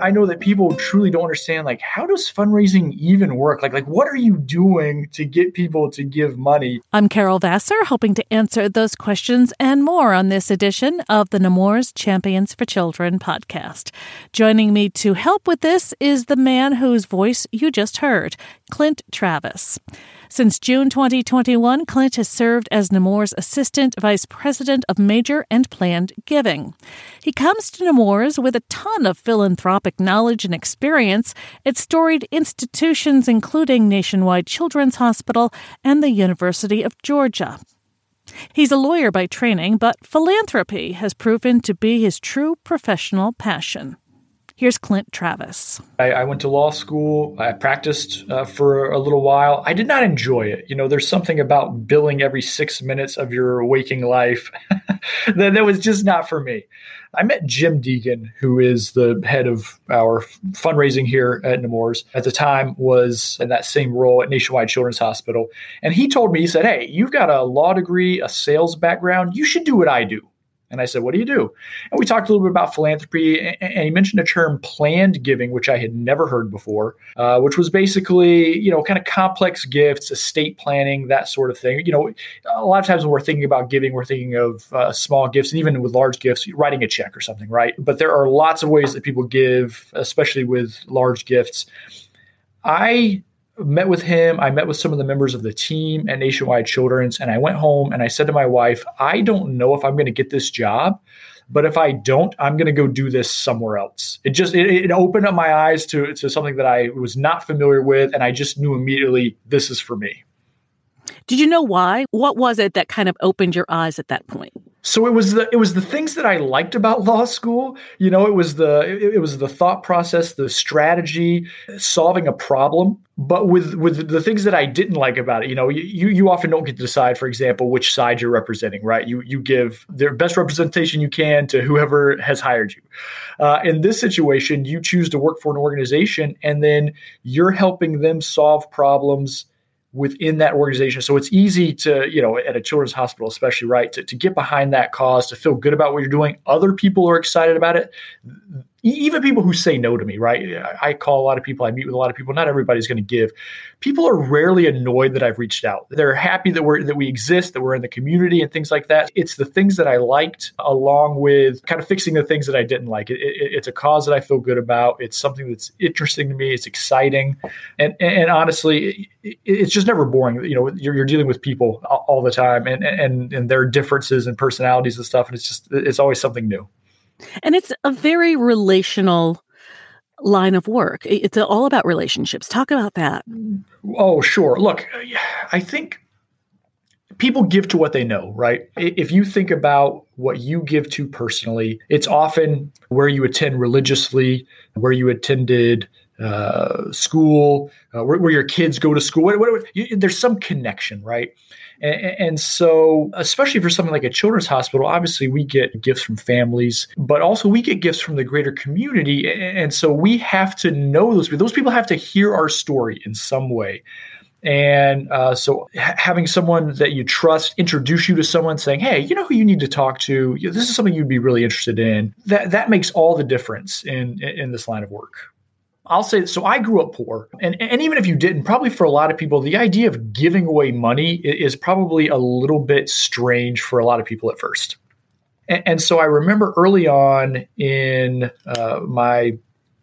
I know that people truly don't understand like how does fundraising even work? Like like what are you doing to get people to give money? I'm Carol Vassar, hoping to answer those questions and more on this edition of the Nemours Champions for Children podcast. Joining me to help with this is the man whose voice you just heard, Clint Travis. Since June 2021, Clint has served as Nemours Assistant Vice President of Major and Planned Giving. He comes to Nemours with a ton of philanthropic knowledge and experience at storied institutions including Nationwide Children's Hospital and the University of Georgia. He's a lawyer by training, but philanthropy has proven to be his true professional passion. Here's Clint Travis. I, I went to law school. I practiced uh, for a little while. I did not enjoy it. You know, there's something about billing every six minutes of your waking life that, that was just not for me. I met Jim Deegan, who is the head of our fundraising here at Nemours. At the time, was in that same role at Nationwide Children's Hospital, and he told me, he said, "Hey, you've got a law degree, a sales background. You should do what I do." And I said, What do you do? And we talked a little bit about philanthropy. And he mentioned a term planned giving, which I had never heard before, uh, which was basically, you know, kind of complex gifts, estate planning, that sort of thing. You know, a lot of times when we're thinking about giving, we're thinking of uh, small gifts, and even with large gifts, writing a check or something, right? But there are lots of ways that people give, especially with large gifts. I met with him. I met with some of the members of the team at Nationwide Children's, and I went home and I said to my wife, I don't know if I'm going to get this job, but if I don't, I'm going to go do this somewhere else. It just it, it, opened up my eyes to to something that I was not familiar with, and I just knew immediately this is for me. Did you know why? What was it that kind of opened your eyes at that point? So it was the it was the things that I liked about law school. You know, it was the it, it, was the thought process, the strategy, solving a problem. But with with the things that I didn't like about it, you know, you you often don't get to decide, for example, which side you're representing, right? You you give the best representation you can to whoever has hired you. Uh, in this situation, you choose to work for an organization, and then you're helping them solve problems within that organization. So it's easy to, you know, at a children's hospital, especially, right, to, to get behind that cause, to feel good about what you're doing. Other people are excited about it even people who say no to me, right? I call a lot of people, I meet with a lot of people. Not everybody's going to give. People are rarely annoyed that I've reached out. They're happy that we're that we exist, that we're in the community, and things like that. It's the things that I liked, along with kind of fixing the things that I didn't like. It, it, it's a cause that I feel good about. It's something that's interesting to me. It's exciting, and and, honestly, it, it's just never boring. You know, you're, you're dealing with people all the time, and and and their differences and personalities and stuff, and it's just it's always something new. And it's a very relational line of work. It's all about relationships. Talk about that. Oh, sure. Look, I think people give to what they know, right? If you think about what you give to personally, it's often where you attend religiously, where you attended uh, school, uh, where, where, your kids go to school. What, what, you, there's some connection, right? And, so, especially for something like a children's hospital, obviously we get gifts from families, but also we get gifts from the greater community. And so we have to know those people. Those people have to hear our story in some way. And uh, so, ha- having someone that you trust introduce you to someone saying, "Hey, you know who you need to talk to. This is something you'd be really interested in." That that makes all the difference in in this line of work. I'll say so. I grew up poor, and and even if you didn't, probably for a lot of people, the idea of giving away money is probably a little bit strange for a lot of people at first. And, and so I remember early on in uh, my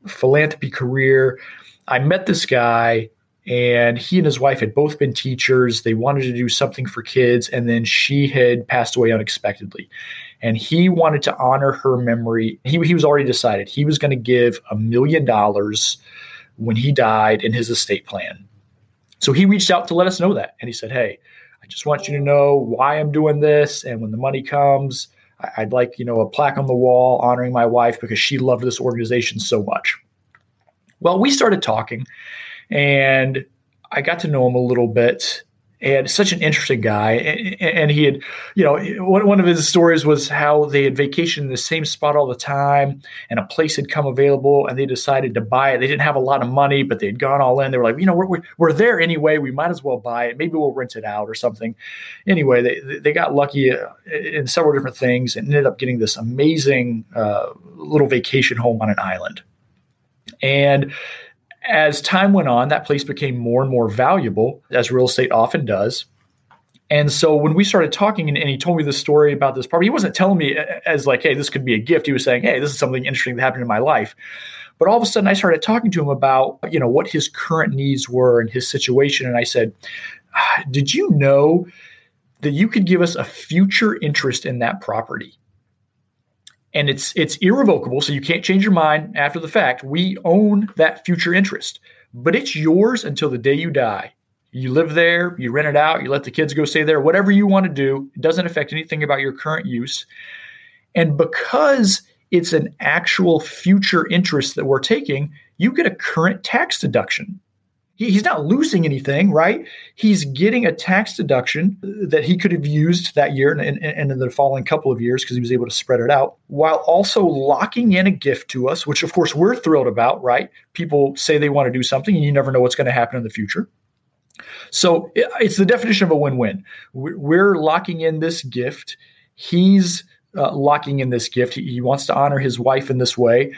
philanthropy career, I met this guy, and he and his wife had both been teachers. They wanted to do something for kids, and then she had passed away unexpectedly and he wanted to honor her memory. He, he was already decided he was going to give a million dollars when he died in his estate plan. So he reached out to let us know that. And he said, Hey, I just want you to know why I'm doing this. And when the money comes, I'd like, you know, a plaque on the wall honoring my wife because she loved this organization so much. Well, we started talking and I got to know him a little bit and such an interesting guy. And, he had, you know, one, of his stories was how they had vacationed in the same spot all the time, and a place had come available, and they decided to buy it. They didn't have a lot of money, but they had gone all in. They were like, you know, we're, we're there anyway. We might as well buy it. Maybe we'll rent it out or something. Anyway, they they got lucky uh, in several different things and ended up getting this amazing uh, little vacation home on an island. And as time went on, that place became more and more valuable, as real estate often does. And so when we started talking and, and, he told me the story about this property, he wasn't telling me as like, hey, this could be a gift. He was saying, hey, this is something interesting that happened in my life. But all of a sudden I started talking to him about, you know, what his current needs were and his situation. And I said, ah, did you know that you could give us a future interest in that property? And it's it's irrevocable so you can't change your mind after the fact. We own that future interest but it's yours until the day you die. You live there you rent it out you let the kids go stay there whatever you want to do. It doesn't affect anything about your current use. And because it's an actual future interest that we're taking you get a current tax deduction he's not losing anything, right? He's getting a tax deduction that he could have used that year and, and, and in the following couple of years because he was able to spread it out while also locking in a gift to us, which of course we're thrilled about, right? People say they want to do something and you never know what's going to happen in the future. So it's the definition of a win win. We're locking in this gift. He's uh, locking in this gift. He, he wants to honor his wife in this way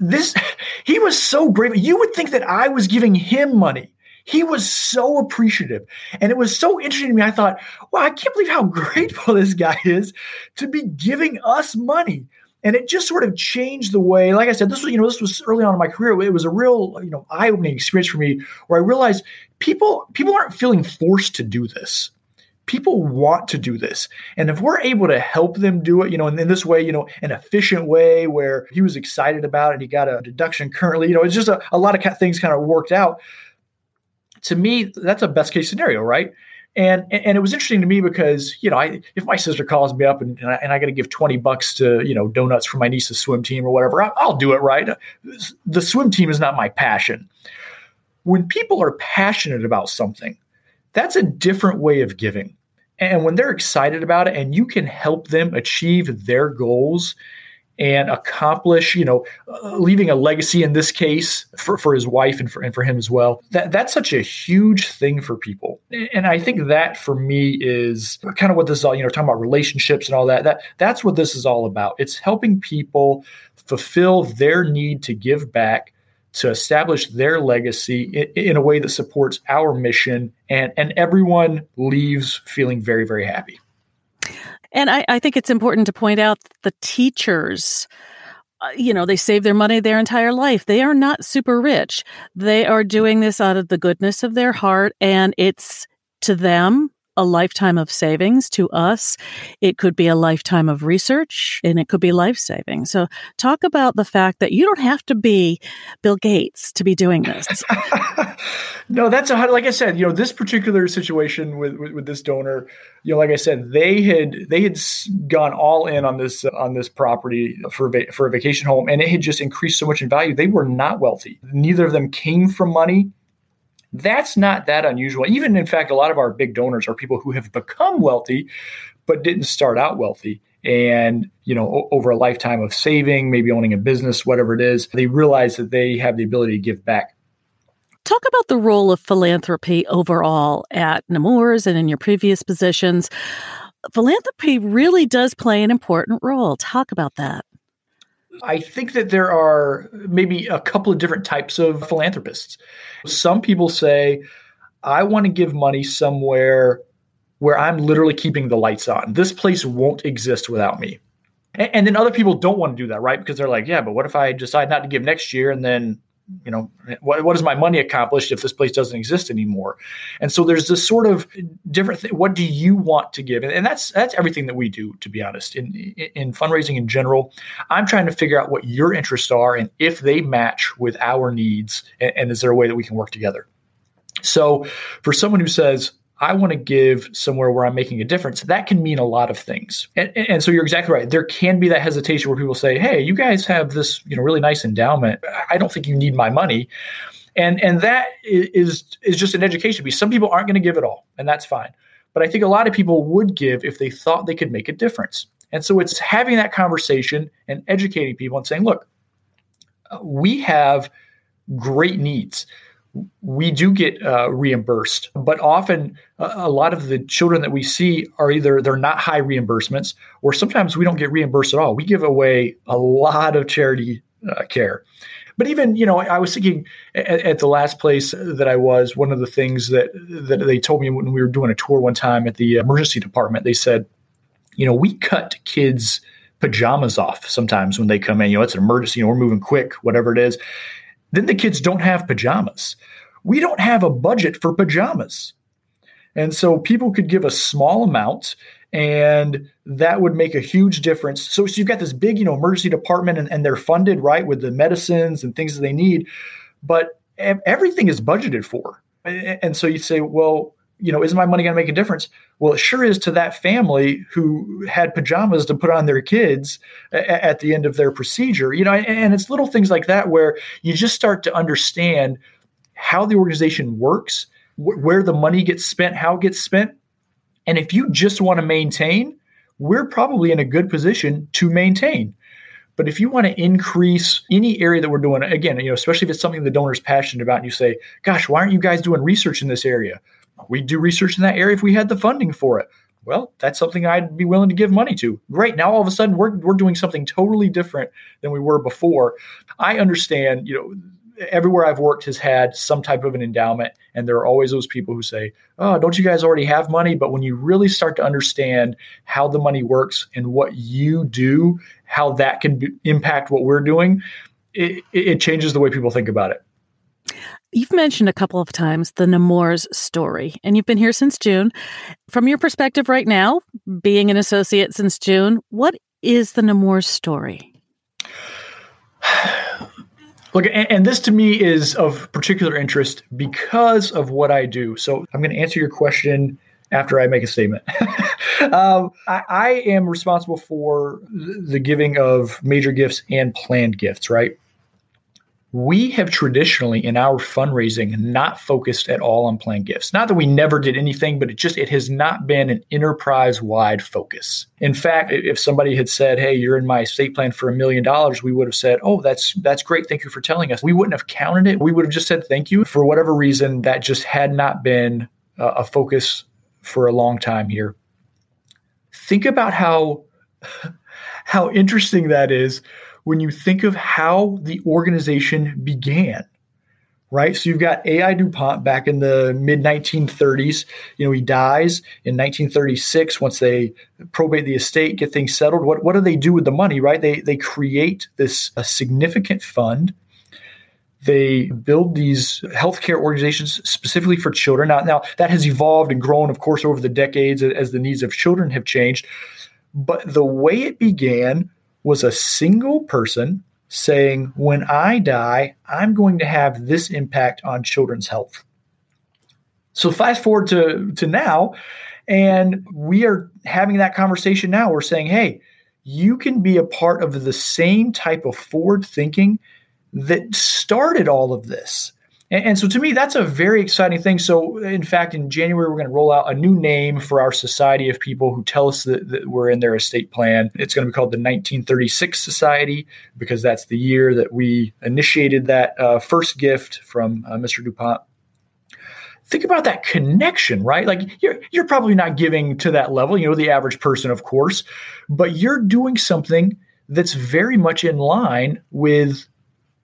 this he was so grateful. You would think that I was giving him money. He was so appreciative. And it was so interesting to me. I thought, wow, I can't believe how grateful this guy is to be giving us money. And it just sort of changed the way, like I said, this was, you know, this was early on in my career. It was a real, you know, eye-opening experience for me where I realized people, people aren't feeling forced to do this people want to do this. And if we're able to help them do it, you know, in, this way, you know, an efficient way where he was excited about it, and he got a deduction currently, you know, it's just a, a lot of things kind of worked out. To me, that's a best case scenario, right? And, and it was interesting to me because you know I, if my sister calls me up and, and I, I got to give 20 bucks to you know donuts for my niece's swim team or whatever I'll, I'll do it right the swim team is not my passion when people are passionate about something that's a different way of giving. And when they're excited about it and you can help them achieve their goals and accomplish, you know, uh, leaving a legacy in this case for, for his wife and for, and for him as well, that, that's such a huge thing for people. And I think that for me is kind of what this is all, you know, talking about relationships and all that, that that's what this is all about. It's helping people fulfill their need to give back to establish their legacy in, in, a way that supports our mission and and everyone leaves feeling very very happy. And i, I think it's important to point out the teachers uh, you know they save their money their entire life. They are not super rich. They are doing this out of the goodness of their heart and it's to them a lifetime of savings to us. It could be a lifetime of research and it could be life saving. So, talk about the fact that you don't have to be Bill Gates to be doing this. no, that's a, like I said, you know, this particular situation with, with, with, this donor, you know, like I said, they had they had gone all in on this on this property for for a vacation home, and it had just increased so much in value. They were not wealthy. Neither of them came from money. That's not that unusual. Even in fact, a lot of our big donors are people who have become wealthy, but didn't start out wealthy. And, you know, over a lifetime of saving, maybe owning a business, whatever it is, they realize that they have the ability to give back. Talk about the role of philanthropy overall at Nemours and in your previous positions. Philanthropy really does play an important role. Talk about that. I think that there are maybe a couple of different types of philanthropists. Some people say, I want to give money somewhere where I'm literally keeping the lights on. This place won't exist without me. And, then other people don't want to do that, right? Because they're like, yeah, but what if I decide not to give next year and then you know what, what has my money accomplished if this place doesn't exist anymore? And so there's this sort of different thing what do you want to give? And, and that's that's everything that we do to be honest in in fundraising in general. I'm trying to figure out what your interests are and if they match with our needs and, and is there a way that we can work together? So for someone who says, I want to give somewhere where I'm making a difference. That can mean a lot of things. And, and, so you're exactly right. There can be that hesitation where people say, Hey, you guys have this, you know, really nice endowment. I don't think you need my money. And, and that is, is just an education piece. Some people aren't going to give it all, and that's fine. But I think a lot of people would give if they thought they could make a difference. And so it's having that conversation and educating people and saying, look, uh, we have great needs we do get uh, reimbursed, but often uh, a lot of the children that we see are either they're not high reimbursements, or sometimes we don't get reimbursed at all. We give away a lot of charity uh, care. But even you know, I was thinking at, at, the last place that I was, one of the things that that they told me when we were doing a tour one time at the emergency department, they said, you know, we cut kids pajamas off sometimes when they come in. You know, it's an emergency. You know, we're moving quick, whatever it is then the kids don't have pajamas. We don't have a budget for pajamas. And so people could give a small amount and that would make a huge difference. So, so you've got this big, you know, emergency department and, and they're funded, right, with the medicines and things that they need, but everything is budgeted for. And so you say, well, you know, is my money going to make a difference? Well, it sure is to that family who had pajamas to put on their kids at the end of their procedure. You know, and it's little things like that where you just start to understand how the organization works, where the money gets spent, how it gets spent. And if you just want to maintain, we're probably in a good position to maintain. But if you want to increase any area that we're doing, again, you know, especially if it's something the donor's passionate about, and you say, "Gosh, why aren't you guys doing research in this area?" We'd do research in that area if we had the funding for it. Well, that's something I'd be willing to give money to. Great. Now all of a sudden we're we're doing something totally different than we were before. I understand, you know, everywhere I've worked has had some type of an endowment. And there are always those people who say, Oh, don't you guys already have money? But when you really start to understand how the money works and what you do, how that can be, impact what we're doing, it, it changes the way people think about it. You've mentioned a couple of times the Nemours story, and you've been here since June. From your perspective right now, being an associate since June, what is the Nemours story? Look, and, this to me is of particular interest because of what I do. So I'm going to answer your question after I make a statement. um, I, I am responsible for the giving of major gifts and planned gifts, right? We have traditionally in our fundraising not focused at all on planned gifts. Not that we never did anything, but it just it has not been an enterprise wide focus. In fact, if somebody had said, "Hey, you're in my estate plan for a million dollars," we would have said, "Oh, that's that's great. Thank you for telling us." We wouldn't have counted it. We would have just said thank you. For whatever reason, that just had not been uh, a focus for a long time here. Think about how how interesting that is when you think of how the organization began right? So you've got A.I. DuPont back in the mid 1930s. You know, he dies in 1936 once they probate the estate, get things settled. What, what do they do with the money, right? They, they create this a significant fund. They build these healthcare organizations specifically for children. Now, now, that has evolved and grown, of course, over the decades as the needs of children have changed. But the way it began was a single person saying, When I die, I'm going to have this impact on children's health. So, fast forward to, to now, and we are having that conversation now. We're saying, Hey, you can be a part of the same type of forward thinking that started all of this. And, and, so to me, that's a very exciting thing. So, in fact, in January, we're going to roll out a new name for our society of people who tell us that, that we're in their estate plan. It's going to be called the 1936 Society because that's the year that we initiated that uh, first gift from uh, Mr. DuPont. Think about that connection, right? Like you're you're probably not giving to that level, you know, the average person, of course, but you're doing something that's very much in line with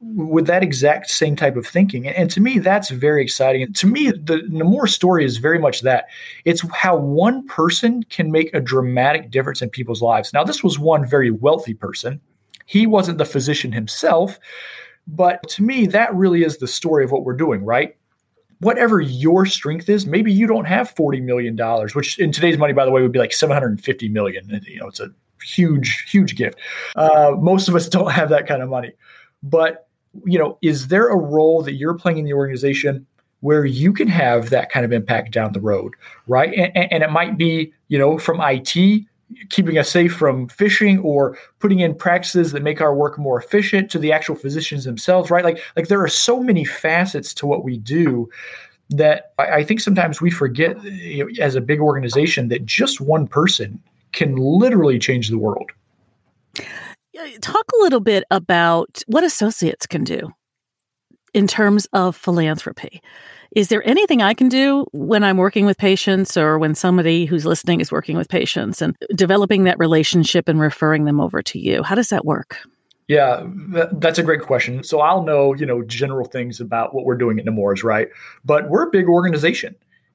with that exact same type of thinking. And to me, that's very exciting. And to me, the Nemours story is very much that. It's how one person can make a dramatic difference in people's lives. Now, this was one very wealthy person. He wasn't the physician himself, but to me, that really is the story of what we're doing, right? Whatever your strength is, maybe you don't have $40 million, which in today's money, by the way, would be like 750 million. You know, it's a huge, huge gift. Uh, most of us don't have that kind of money. But you know, is there a role that you're playing in the organization where you can have that kind of impact down the road, right? And, and, it might be, you know, from IT, keeping us safe from phishing or putting in practices that make our work more efficient to the actual physicians themselves, right? Like, like there are so many facets to what we do that I, I think sometimes we forget you know, as a big organization that just one person can literally change the world. Talk a little bit about what associates can do in terms of philanthropy. Is there anything I can do when I'm working with patients or when somebody who's listening is working with patients and developing that relationship and referring them over to you? How does that work? Yeah, that's a great question. So I'll know, you know, general things about what we're doing at Nemours, right? But we're a big organization.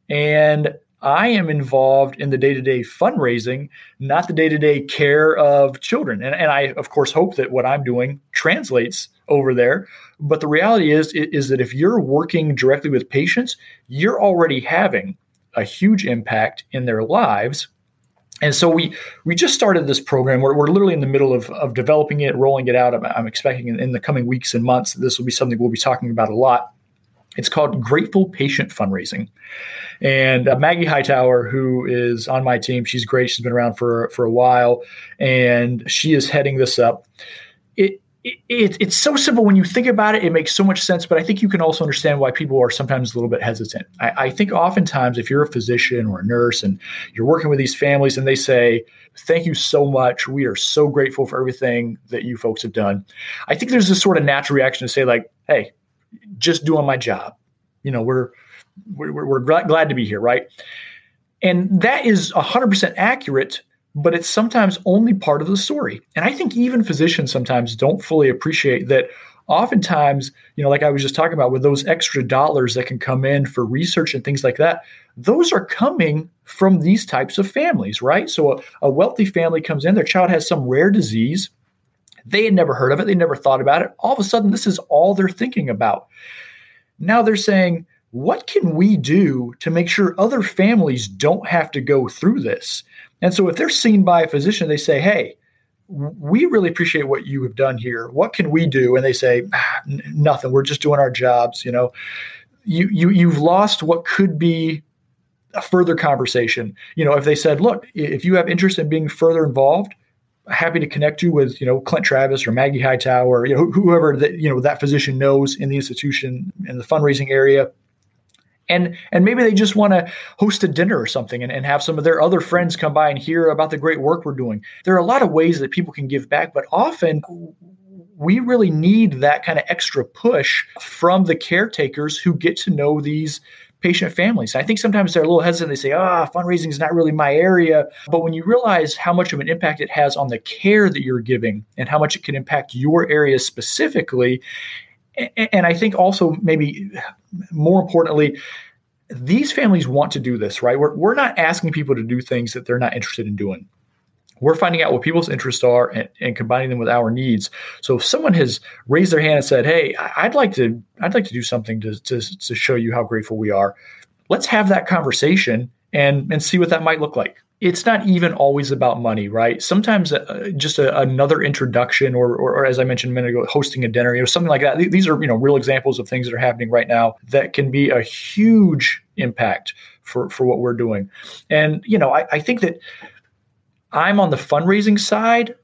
And I am involved in the day to day fundraising, not the day to day care of children. And, and I, of course, hope that what I'm doing translates over there. But the reality is, is that if you're working directly with patients, you're already having a huge impact in their lives. And so we we just started this program. We're, we're literally in the middle of, of developing it, rolling it out. I'm, I'm expecting in, in the coming weeks and months, this will be something we'll be talking about a lot. It's called Grateful Patient Fundraising. And uh, Maggie Hightower, who is on my team, she's great. She's been around for, for a while, and she is heading this up. It, it, it's so simple when you think about it. It makes so much sense, but I think you can also understand why people are sometimes a little bit hesitant. I, I, think oftentimes, if you're a physician or a nurse and you're working with these families and they say, Thank you so much. We are so grateful for everything that you folks have done. I think there's this sort of natural reaction to say, like, Hey, just doing my job. You know, we're we're, we're glad to be here, right? And that is 100% accurate, but it's sometimes only part of the story. And I think even physicians sometimes don't fully appreciate that oftentimes, you know, like I was just talking about with those extra dollars that can come in for research and things like that, those are coming from these types of families, right? So a, a wealthy family comes in, their child has some rare disease. They had never heard of it, they never thought about it. All of a sudden, this is all they're thinking about. Now they're saying, what can we do to make sure other families don't have to go through this? And so if they're seen by a physician, they say, hey, we really appreciate what you have done here. What can we do? And they say, ah, nothing. We're just doing our jobs. You know, you you you've lost what could be a further conversation. You know, if they said, look, if you have interest in being further involved, happy to connect you with you know Clint Travis or Maggie Hightower, you know whoever that you know that physician knows in the institution in the fundraising area. And and maybe they just want to host a dinner or something and, and have some of their other friends come by and hear about the great work we're doing. There are a lot of ways that people can give back but often we really need that kind of extra push from the caretakers who get to know these patient families. I think sometimes they're a little hesitant. They say, ah, oh, fundraising is not really my area. But when you realize how much of an impact it has on the care that you're giving and how much it can impact your area specifically, and I think also maybe more importantly, these families want to do this, right? We're, we're not asking people to do things that they're not interested in doing. We're finding out what people's interests are and, and, combining them with our needs. So if someone has raised their hand and said, "Hey, I'd like to, I'd like to do something to, to, to show you how grateful we are," let's have that conversation and and see what that might look like it's not even always about money, right? Sometimes uh, just a, another introduction, or, or, or, as I mentioned a minute ago, hosting a dinner, you know, something like that. These are you know real examples of things that are happening right now that can be a huge impact for for what we're doing. And you know, I, I think that I'm on the fundraising side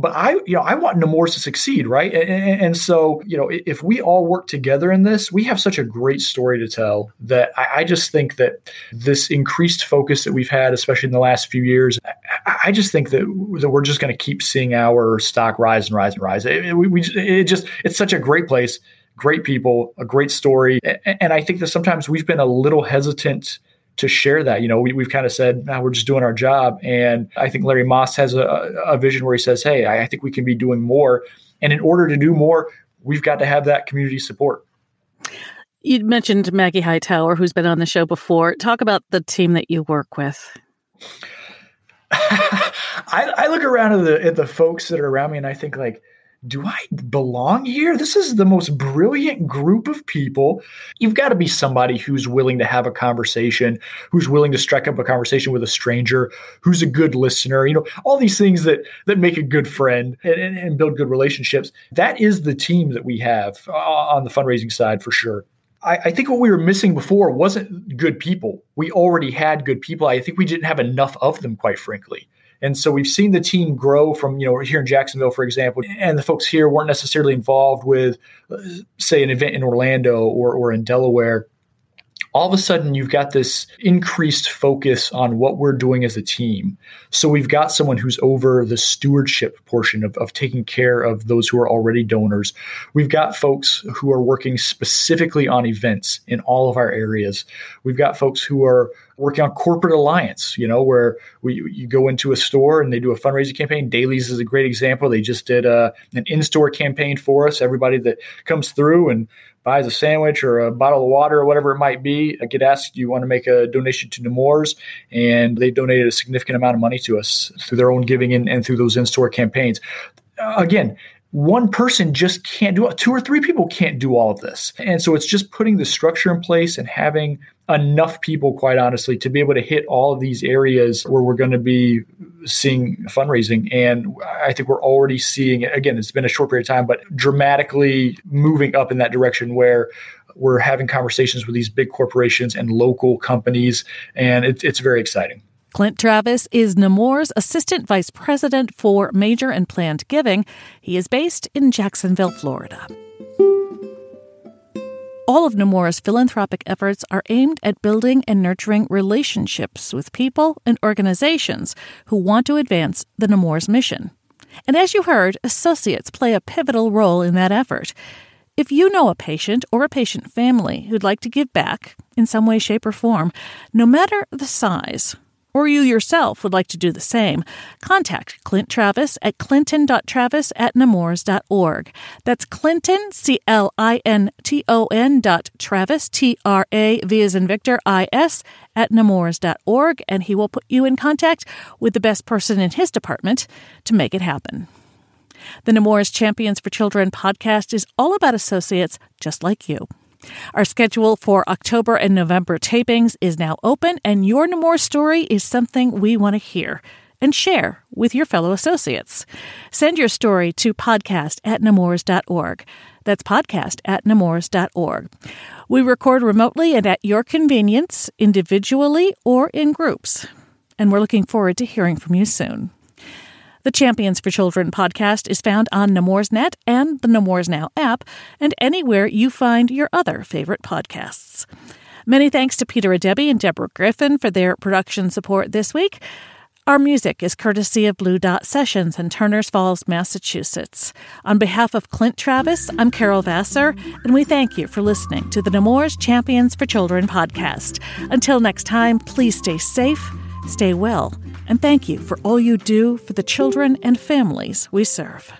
but I, you know, I want Nemours to succeed, right? And, and, so, you know, if we all work together in this, we have such a great story to tell that I, I just think that this increased focus that we've had, especially in the last few years, I, I just think that, that we're just going to keep seeing our stock rise and rise and rise. It, we, we, it just, it's such a great place, great people, a great story, and I think that sometimes we've been a little hesitant to share that. You know, we, have kind of said, nah, we're just doing our job. And I think Larry Moss has a, a vision where he says, hey, I, I think we can be doing more. And in order to do more, we've got to have that community support. You mentioned Maggie Hightower, who's been on the show before. Talk about the team that you work with. I, I, look around at the, at the folks that are around me and I think like, do I belong here? This is the most brilliant group of people. You've got to be somebody who's willing to have a conversation, who's willing to strike up a conversation with a stranger, who's a good listener, you know, all these things that that make a good friend and, and, and build good relationships. That is the team that we have uh, on the fundraising side for sure. I, I, think what we were missing before wasn't good people. We already had good people. I think we didn't have enough of them, quite frankly. And so we've seen the team grow from, you know, here in Jacksonville, for example, and the folks here weren't necessarily involved with, uh, say, an event in Orlando or, or in Delaware all of a sudden you've got this increased focus on what we're doing as a team. So we've got someone who's over the stewardship portion of, of taking care of those who are already donors. We've got folks who are working specifically on events in all of our areas. We've got folks who are working on corporate alliance, you know, where we, you go into a store and they do a fundraising campaign. Daily's is a great example. They just did a, uh, an in-store campaign for us. Everybody that comes through and buys a sandwich or a bottle of water or whatever it might be, I get asked, do you want to make a donation to Nemours? And they donated a significant amount of money to us through their own giving and, and through those in-store campaigns. Uh, again, one person just can't do it. Two or three people can't do all of this. And so it's just putting the structure in place and having enough people, quite honestly, to be able to hit all of these areas where we're going to be seeing fundraising. And I think we're already seeing, again, it's been a short period of time, but dramatically moving up in that direction where we're having conversations with these big corporations and local companies. And it, it's very exciting. Clint Travis is Nemours' Assistant Vice President for Major and Planned Giving. He is based in Jacksonville, Florida. All of Nemours' philanthropic efforts are aimed at building and nurturing relationships with people and organizations who want to advance the Nemours mission. And as you heard, associates play a pivotal role in that effort. If you know a patient or a patient family who'd like to give back in some way, shape, or form, no matter the size, or you yourself would like to do the same, contact Clint Travis at clinton.travis at nemours.org. That's Clinton, C L I N T O N dot Travis, T R A V as in Victor, I S, at nemours.org, and he will put you in contact with the best person in his department to make it happen. The Nemours Champions for Children podcast is all about associates just like you. Our schedule for October and November tapings is now open, and your Nemours story is something we want to hear and share with your fellow associates. Send your story to podcast at nemours.org. That's podcast at nemours.org. We record remotely and at your convenience, individually or in groups. And we're looking forward to hearing from you soon. The Champions for Children podcast is found on Net and the Nemours Now app, and anywhere you find your other favorite podcasts. Many thanks to Peter Adebi and Deborah Griffin for their production support this week. Our music is courtesy of Blue Dot Sessions in Turners Falls, Massachusetts. On behalf of Clint Travis, I'm Carol Vassar, and we thank you for listening to the Nemours Champions for Children podcast. Until next time, please stay safe, stay well, and thank you for all you do for the children and families we serve.